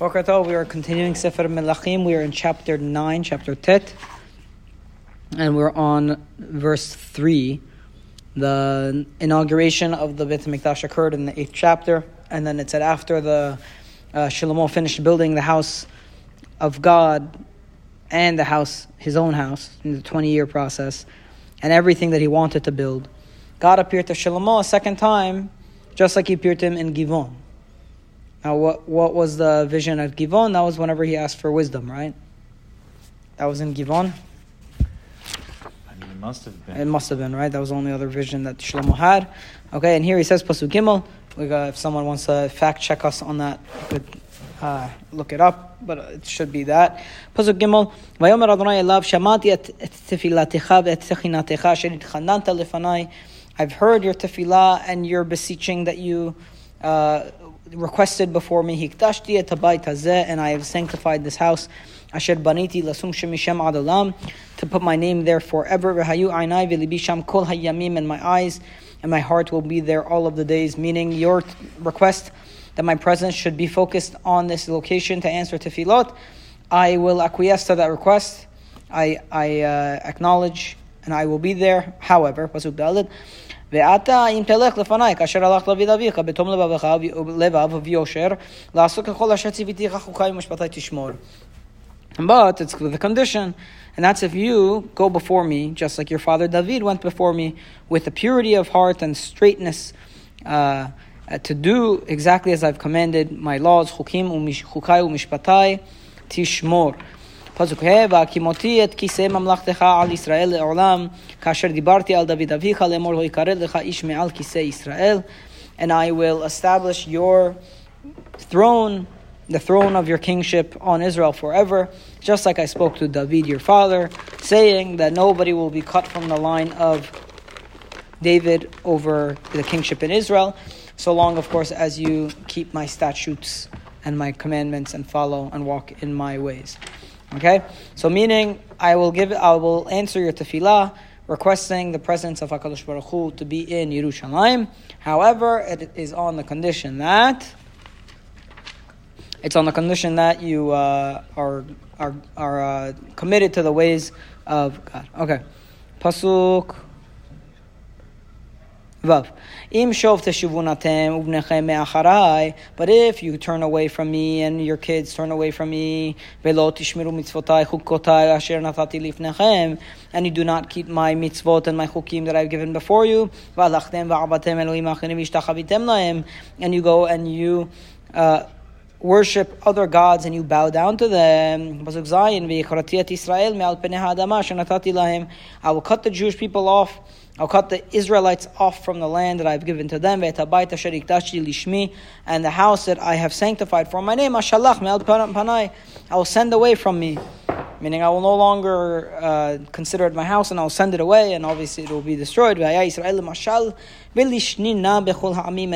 We are continuing Sefer Melachim. We are in chapter 9, chapter Tet, and we're on verse 3. The inauguration of the Beit HaMikdash occurred in the 8th chapter, and then it said after the uh, Shlomo finished building the house of God and the house, his own house, in the 20 year process, and everything that he wanted to build, God appeared to Shlomo a second time, just like he appeared to him in Givon. Now, what, what was the vision at Givon? That was whenever he asked for wisdom, right? That was in Givon? I mean, it must have been. It must have been, right? That was the only other vision that Shlomo had. Okay, and here he says, Pasuk Gimel. We got, if someone wants to fact check us on that, could uh, look it up, but it should be that. Pasuk Gimel. ויאמר אדוני אליו, שמעתי את תפילתך ואת תחינתך אשר התחננת לפניי. I've heard your tefillah and your beseeching that you uh, requested before me, Hikdashti et and I have sanctified this house. Asher baniti lasum shemishem adalam, to put my name there forever. V'hayu aynai v'libi kol hayamim, and my eyes and my heart will be there all of the days. Meaning your request that my presence should be focused on this location to answer tefillot. I will acquiesce to that request. I, I uh, acknowledge and I will be there. However. ועתה אם תלך לפניי, כאשר הלך דוד אביך, בתום לבבך לבב ויושר, לעשות ככל אשר ציוויתיך חוקי ומשפטי תשמור. But it's with a condition, and that's if you go before me, just like your father David went before me, with a purity of heart and straightness, uh, to do exactly as I've commanded my laws, chukim chukai umishpatai, tishmor. פסוק ה' והקימותי את כיסא ממלכתך על ישראל לעולם, כאשר דיברתי על דוד אביך לאמור לא יקרא לך איש מעל כיסא ישראל, and I will establish your throne, the throne of your kingship on Israel forever, just like I spoke to David your father, saying that nobody will be cut from the line of David over the kingship in Israel, so long, of course, as you keep my statutes and my commandments and follow and walk in my ways. Okay, so meaning I will give, I will answer your tefillah, requesting the presence of Hakadosh Baruch Hu to be in Yerushalayim. However, it is on the condition that it's on the condition that you uh, are are are uh, committed to the ways of God. Okay, pasuk. Vav. Im shov teshuvunatem ubnechem. But if you turn away from me and your kids turn away from me, velo tishmiru mitzvotai chukotai asher natati lifnechem, and you do not keep my mitzvot and my chukim that I've given before you, Elohim ishtachavitem lahem, and you go and you uh, worship other gods and you bow down to them. I will cut the Jewish people off I'll cut the Israelites off from the land that I've given to them, and the house that I have sanctified for my name, I will send away from me. Meaning, I will no longer uh, consider it my house, and I'll send it away, and obviously it will be destroyed. And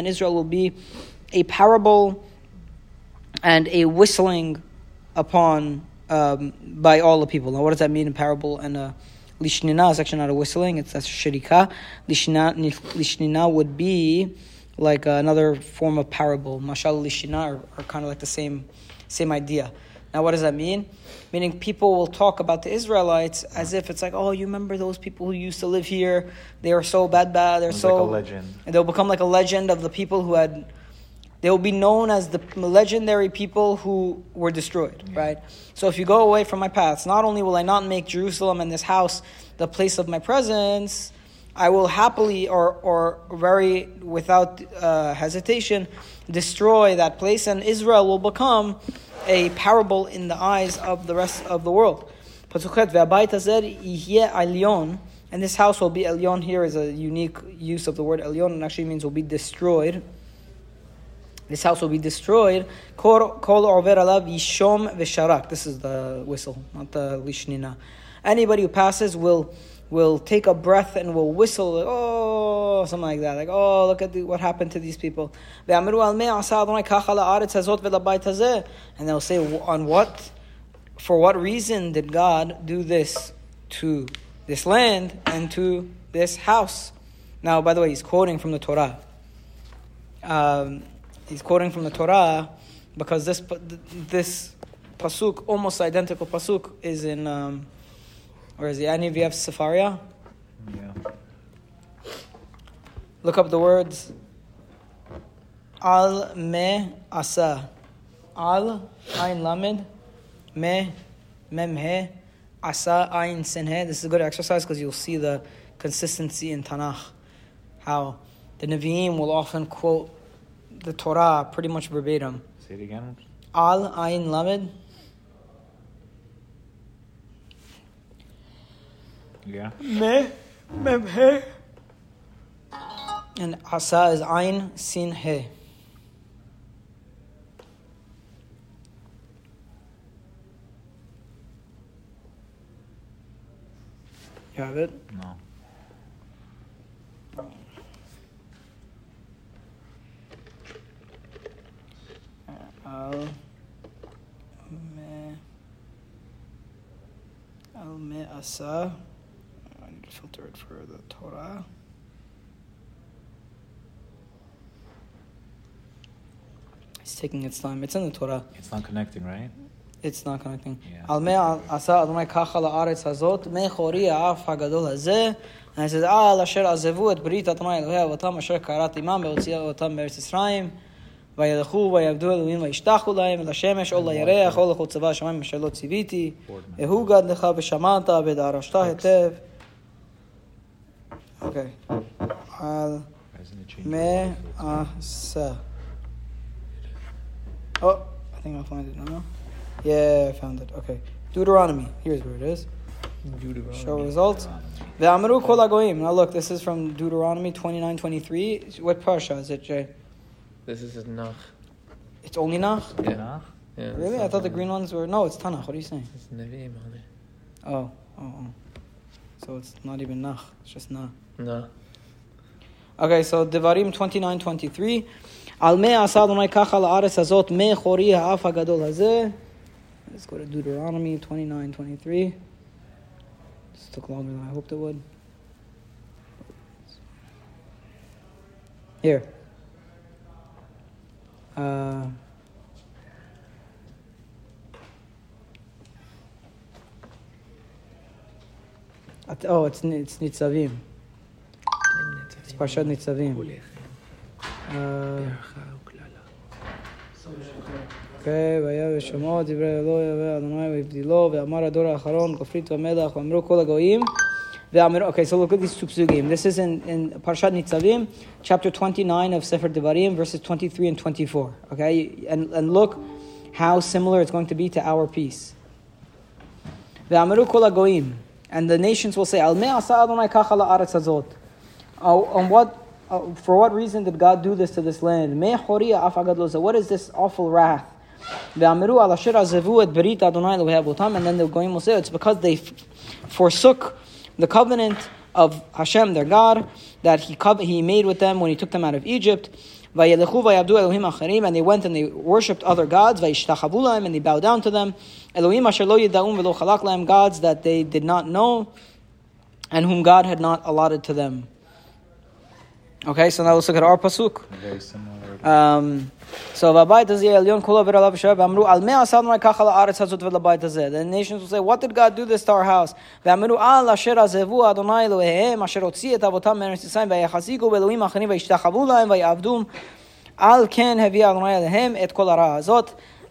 Israel will be a parable and a whistling upon um, by all the people. Now, what does that mean? A parable and a Lishnina is actually not a whistling, it's that's shirika. Lishnina, lishnina would be like another form of parable. Mashal lishnina are, are kind of like the same, same idea. Now, what does that mean? Meaning, people will talk about the Israelites as if it's like, oh, you remember those people who used to live here? They are so bad, bad. They're so. Like a legend. And they'll become like a legend of the people who had they will be known as the legendary people who were destroyed, right? So if you go away from my paths, not only will I not make Jerusalem and this house the place of my presence, I will happily or, or very without uh, hesitation destroy that place, and Israel will become a parable in the eyes of the rest of the world. And this house will be Elyon. Here is a unique use of the word Elyon. It actually means will be destroyed this house will be destroyed. Kol over alav yishom v'sharak. This is the whistle, not the lishnina. Anybody who passes will will take a breath and will whistle, oh, something like that. Like, oh, look at the, what happened to these people. And they'll say, on what, for what reason did God do this to this land and to this house? Now, by the way, he's quoting from the Torah. Um, he's quoting from the Torah, because this this pasuk, almost identical pasuk, is in um, where is it? Any of you have Sefaria? Yeah. Look up the words Al me asa. Al ayin lamed me mem he asa sin he. This is a good exercise because you'll see the consistency in Tanakh. How the Nevi'im will often quote the Torah pretty much verbatim. Say it again. Al Ain lamed Yeah. me mem he and asa is ain, sin he. You have it? No. Al me Al. I need to filter it for the Torah. It's taking its time. It's in the Torah. It's not connecting, right? It's not connecting. Al asa Adonai kacha la'aretz hazot me chori ha'af hagadol hazeh. And it says, ah, Al asher azevu et brit Adonai Elohei avotam asher karat imam ve'otzia avotam be'eretz Mitzrayim. וילכו ויעבדו אלוהים וישתחו להם אל השמש או לירח או לכל צבא השמיים אשר לא ציוויתי והוא גד לך ושמעת ודרשת היטב. אוקיי. על Why isn't it changing? מעשה. Oh, I think I'll find it now. Yeah, I found it. Okay. Deuteronomy. Here's where it is. Show results. Ve'amru kol hagoyim. Now look, this is from Deuteronomy 29, 23. What parsha is it, Jay? This is a Nach. It's only Nach? Yeah. yeah Really? I thought the green ones were. No, it's Tanakh. What are you saying? It's Nevi'im, honey. Oh, oh, oh. So it's not even Nach. It's just Nah. No. Okay, so Devarim 29, 23. Al me asa Adonai kacha la'aretz hazot me chori ha'af hagadol hazeh. Let's go to Deuteronomy 29, 23. This took longer than I hoped it would. Here. Uh, at- oh, it's it's Nitzavim. It's Parshat Nitzavim. Uh, אוקיי, והיה ושמעו דברי אלוהי ואדוני והבדילו ואמר הדור האחרון גופרית ומלח ואמרו כל הגויים ואמרו, Okay, so look at these game. This is in, in Parshat Nitzavim, chapter 29 of Sefer Devarim, verses 23 and 24. Okay, and, and look how similar it's going to be to our piece. And the nations will say, Al oh, on what, oh, For what reason did God do this to this land? What is this awful wrath? And then the Goyim will say, It's because they forsook the covenant of Hashem, their God, that he, co- he made with them when he took them out of Egypt. And they went and they worshipped other gods, and they bowed down to them. Gods that they did not know and whom God had not allotted to them. Okay, so now let's look at our pasuk. Um, so the nations will say, What did God do this to our house?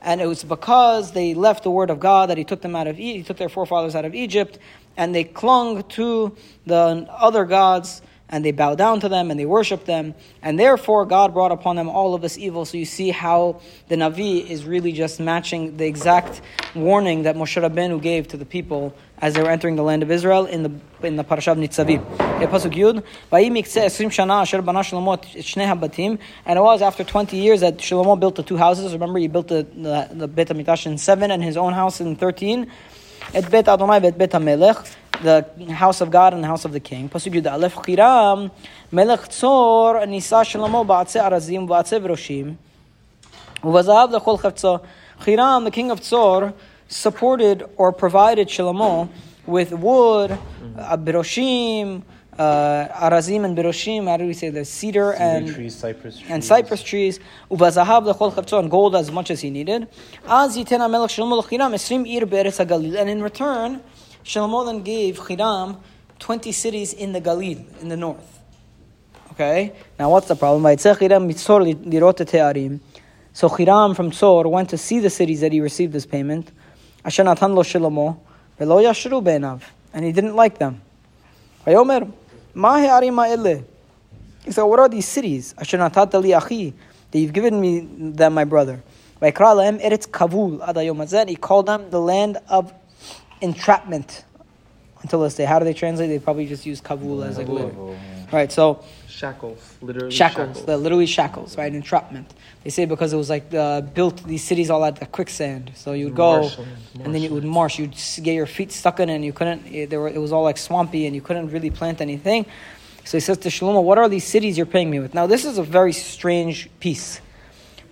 And it was because they left the word of God that He took them out of He took their forefathers out of Egypt, and they clung to the other gods and they bow down to them and they worship them and therefore God brought upon them all of this evil so you see how the Navi is really just matching the exact warning that Moshe Rabbeinu gave to the people as they were entering the land of Israel in the in the parasha of Nitzavim. Pasuk Yud. "Vayi miktzeh 20 shana asher bana Shlomo et habatim." And it was after 20 years that Shlomo built the two houses. Remember, he built the, the, the Beit HaMikdash in 7 and his own house in 13. Et Bet Adonai HaMelech, the house of God and the house of the king. Pasuk Yud Aleph Chiram, Melech Tzor, Nisa Shlomo ba'atzeh arazim ba'atzeh v'roshim. Uvazav lechol chavtza. Chiram, the king of Tzor, supported or provided Shlomo with wood, uh, biroshim, uh, arazim and biroshim, How do we say the cedar, Cedar and trees, cypress trees. and cypress trees, uvazahav lechol chavtzo, and gold as much as he needed. Az yiten hamelech Shlomo lechiram esrim ir be'eretz hagalil. And in return, Shlomo then gave Hiram 20 cities in the Galil, in the north. Okay? Now what's the problem? So Hiram from Tzor went to see the cities that he received this payment. Asher natan lo Shlomo, velo yashru be'enav. And he didn't like them. Vayomer, ma ha'arim ha'eleh. He said, What are these cities? Asher natata li achi, that you've given me them, my brother. He called them the land of entrapment. Until this day. How do they translate? They probably just use kavul as like Kavul. literal. Oh, yeah. Right, so Shackles, literally shackles, they're literally shackles, right? Entrapment. They say because it was like uh, built, these cities all had the quicksand. So you would go, Marshland, and then you would marsh. You'd get your feet stuck in and you couldn't, it, there were, it was all like swampy, and you couldn't really plant anything. So he says to Shlomo, What are these cities you're paying me with? Now, this is a very strange piece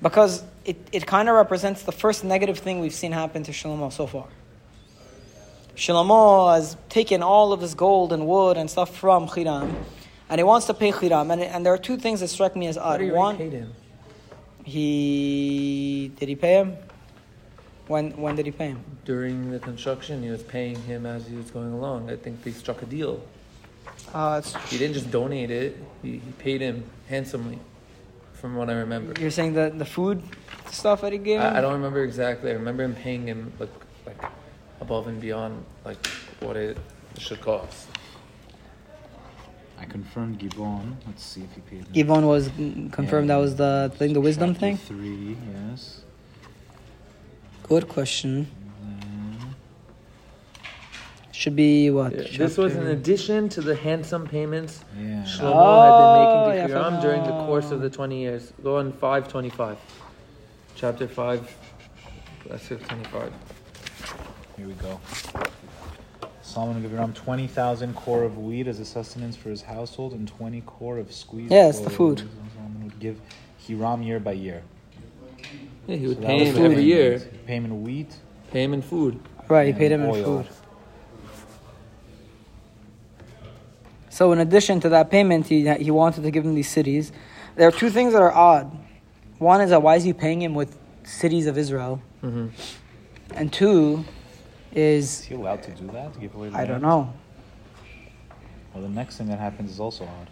because it, it kind of represents the first negative thing we've seen happen to Shlomo so far. Shlomo has taken all of his gold and wood and stuff from Hiram, and he wants to pay Hiram. And, and there are two things that strike me as odd. One, paid him? he did he pay him? When when did he pay him? During the construction, he was paying him as he was going along. I think they struck a deal. Uh, it's, He didn't just donate it; he, he paid him handsomely, from what I remember. you're saying the the food stuff that he gave him? I, I don't remember exactly. I remember him paying him like above and beyond like what it should cost. I confirmed Givon. Let's see if he paid him. Yvonne was confirmed that was the thing, the wisdom Chapter thing. Three, yes. Good question. Should be what? Yeah, this was in addition to the handsome payments Yeah. Shlomo Oh, had been making to oh, yeah, Hiram during the course of the 20 years. Go on 525. Chapter 5, that's 625. Here we go. Solomon would give Hiram 20,000 core of wheat as a sustenance for his household and 20 core of squeezed Yeah, it's the food. Solomon would give Hiram year by year. Yeah, he So would that pay was him the every year. payment. Pay him in wheat. Pay him in food. Right, he paid him in oil. food. So in addition to that payment, he he wanted to give him these cities. There are two things that are odd. One is that why is he paying him with cities of Israel? Mm-hmm. And two Is is he allowed to do that? To give away I land? don't know. Well, the next thing that happens is also odd.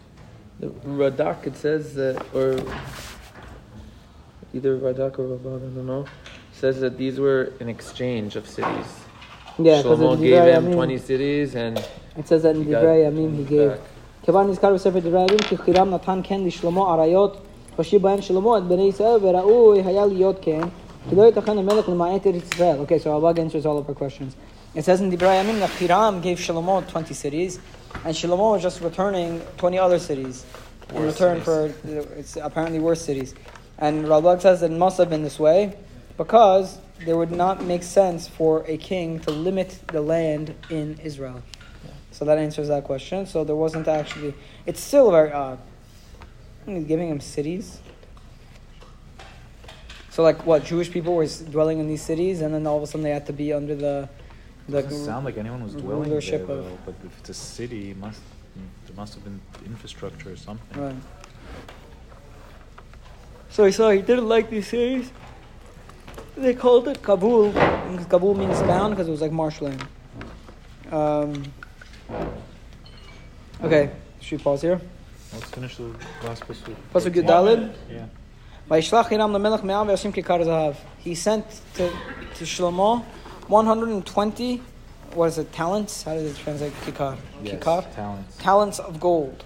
The Radak, it says that, or either Radak or Rabbah, I don't know, says that these were an exchange of cities. Yeah, because Shlomo in gave Divrei him Yamim- 20 cities and It says that in he got Divrei Yamim he gave. back. כיוון נזכר בספר דברי הימים כי חירם נתן כן לשלמה אריות הושיב בהן שלמה את בני ישראל וראוי היה להיות כן Okay, so Allah answers all of our questions. It says in Divrei Yamim I that Hiram gave Shlomo 20 cities, and Shlomo was just returning 20 other cities in return cities. for it's apparently worse cities. And Rabbah says it must have been this way because there would not make sense for a king to limit the land in Israel. So that answers that question. So there wasn't actually. It's still very odd. He's giving him cities. So like what Jewish people were dwelling in these cities, and then all of a sudden they had to be under the the. Doesn't sound like anyone was dwelling there, though. of- But if it's a city, it must there must have been infrastructure or something. Right. So he saw he didn't like these cities. They called it Kabul. because Kabul means town because it was like marshland. Um, okay, should we pause here? Let's finish the last pasuk. Pasuk Yudalid. Yeah. He sent to, to Shlomo 120, what is it, talents? How does it translate כיכר? Yes. כיכר? Talents. talents of gold.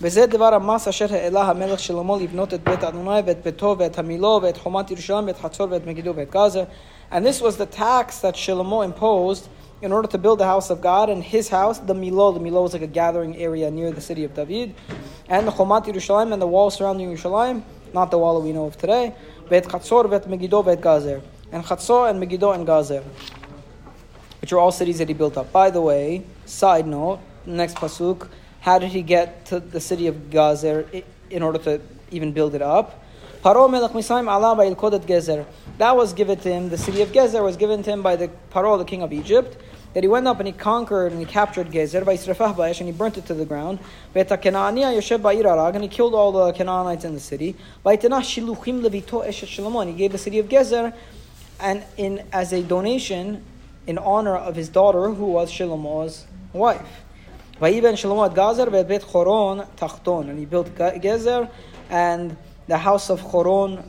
וזה דבר המס אשר העלה המלך שלמה לבנות את בית אדוני ואת ביתו ואת המילו ואת חומת ירושלים ואת חצור ואת מגידו ואת גזר. And this was the tax that Shlomo imposed in order to build the house of God and his house, the Milo. The Milo was like a gathering area near the city of David. And the Chomat Yerushalayim and the wall surrounding Yerushalayim, not the wall we know of today. Veit Chatzor, Veit Megiddo, Veit Gazer. And Chatzor and Megiddo and Gazer, which are all cities that he built up. By the way, side note, next pasuk, how did he get to the city of Gazer in order to even build it up? That was given to him. The city of Gezer was given to him by the Paro, the king of Egypt, that he went up and he conquered and he captured Gezer, and he burnt it to the ground. And he killed all the Canaanites in the city. And he gave the city of Gezer, and in as a donation in honor of his daughter, who was Shlomo's wife. And he built Gezer and the house of Choron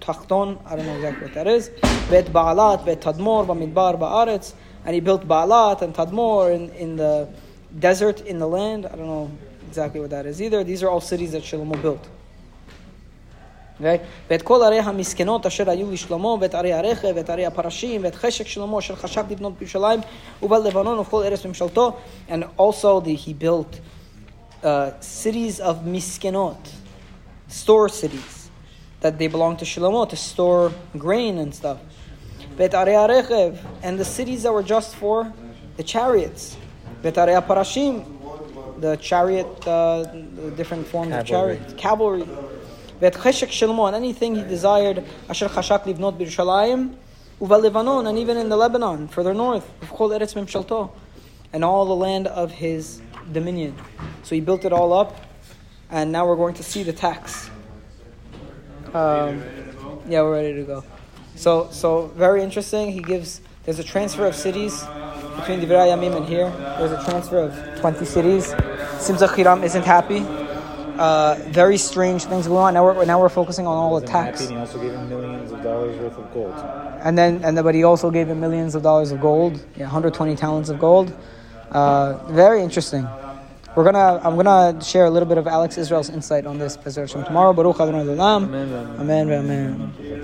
Tachton. I don't know exactly what that is and he built Baalat and Tadmor in, in the desert in the land. I don't know exactly what that is either. These are all cities that Shlomo built. Okay? ואת כל ערי המסכנות אשר היו לשלמה, ואת ערי הרכב, ואת ערי הפרשים, ואת חשק שלמה אשר חשק לבנות בירושלים, ובלבנון ובכל ארץ ממשלתו, and also the, he built uh, cities of miskenot, store cities, that they belong to Shlomo to store grain and stuff. And the cities that were just for the chariots. Bet Parashim, the chariot, uh, the different forms cavalry. of chariot, cavalry. Bet Cheshek Shlomo, and anything he desired, Asher Chashak Livnot Birushalayim, Uva Lebanon, and even in the Lebanon, further north, Uvchol Eretz Mimshalto, and all the land of his dominion. So he built it all up, and now we're going to see the tax. Um, yeah, we're ready to go. So, so very interesting. He gives. There's a transfer of cities between Divrei Yamim and here. There's a transfer of 20 cities. Simcha Hiram isn't happy. Uh, very strange things going on. Now we're now we're focusing on all the tax, and he also gave him millions of dollars worth of gold. and then and then, but he also gave him millions of dollars of gold. Yeah, 120 talents of gold. Uh, very interesting. We're gonna I'm gonna share a little bit of Alex Israel's insight on this tomorrow. Baruch Adonai amen. Amen. Amen.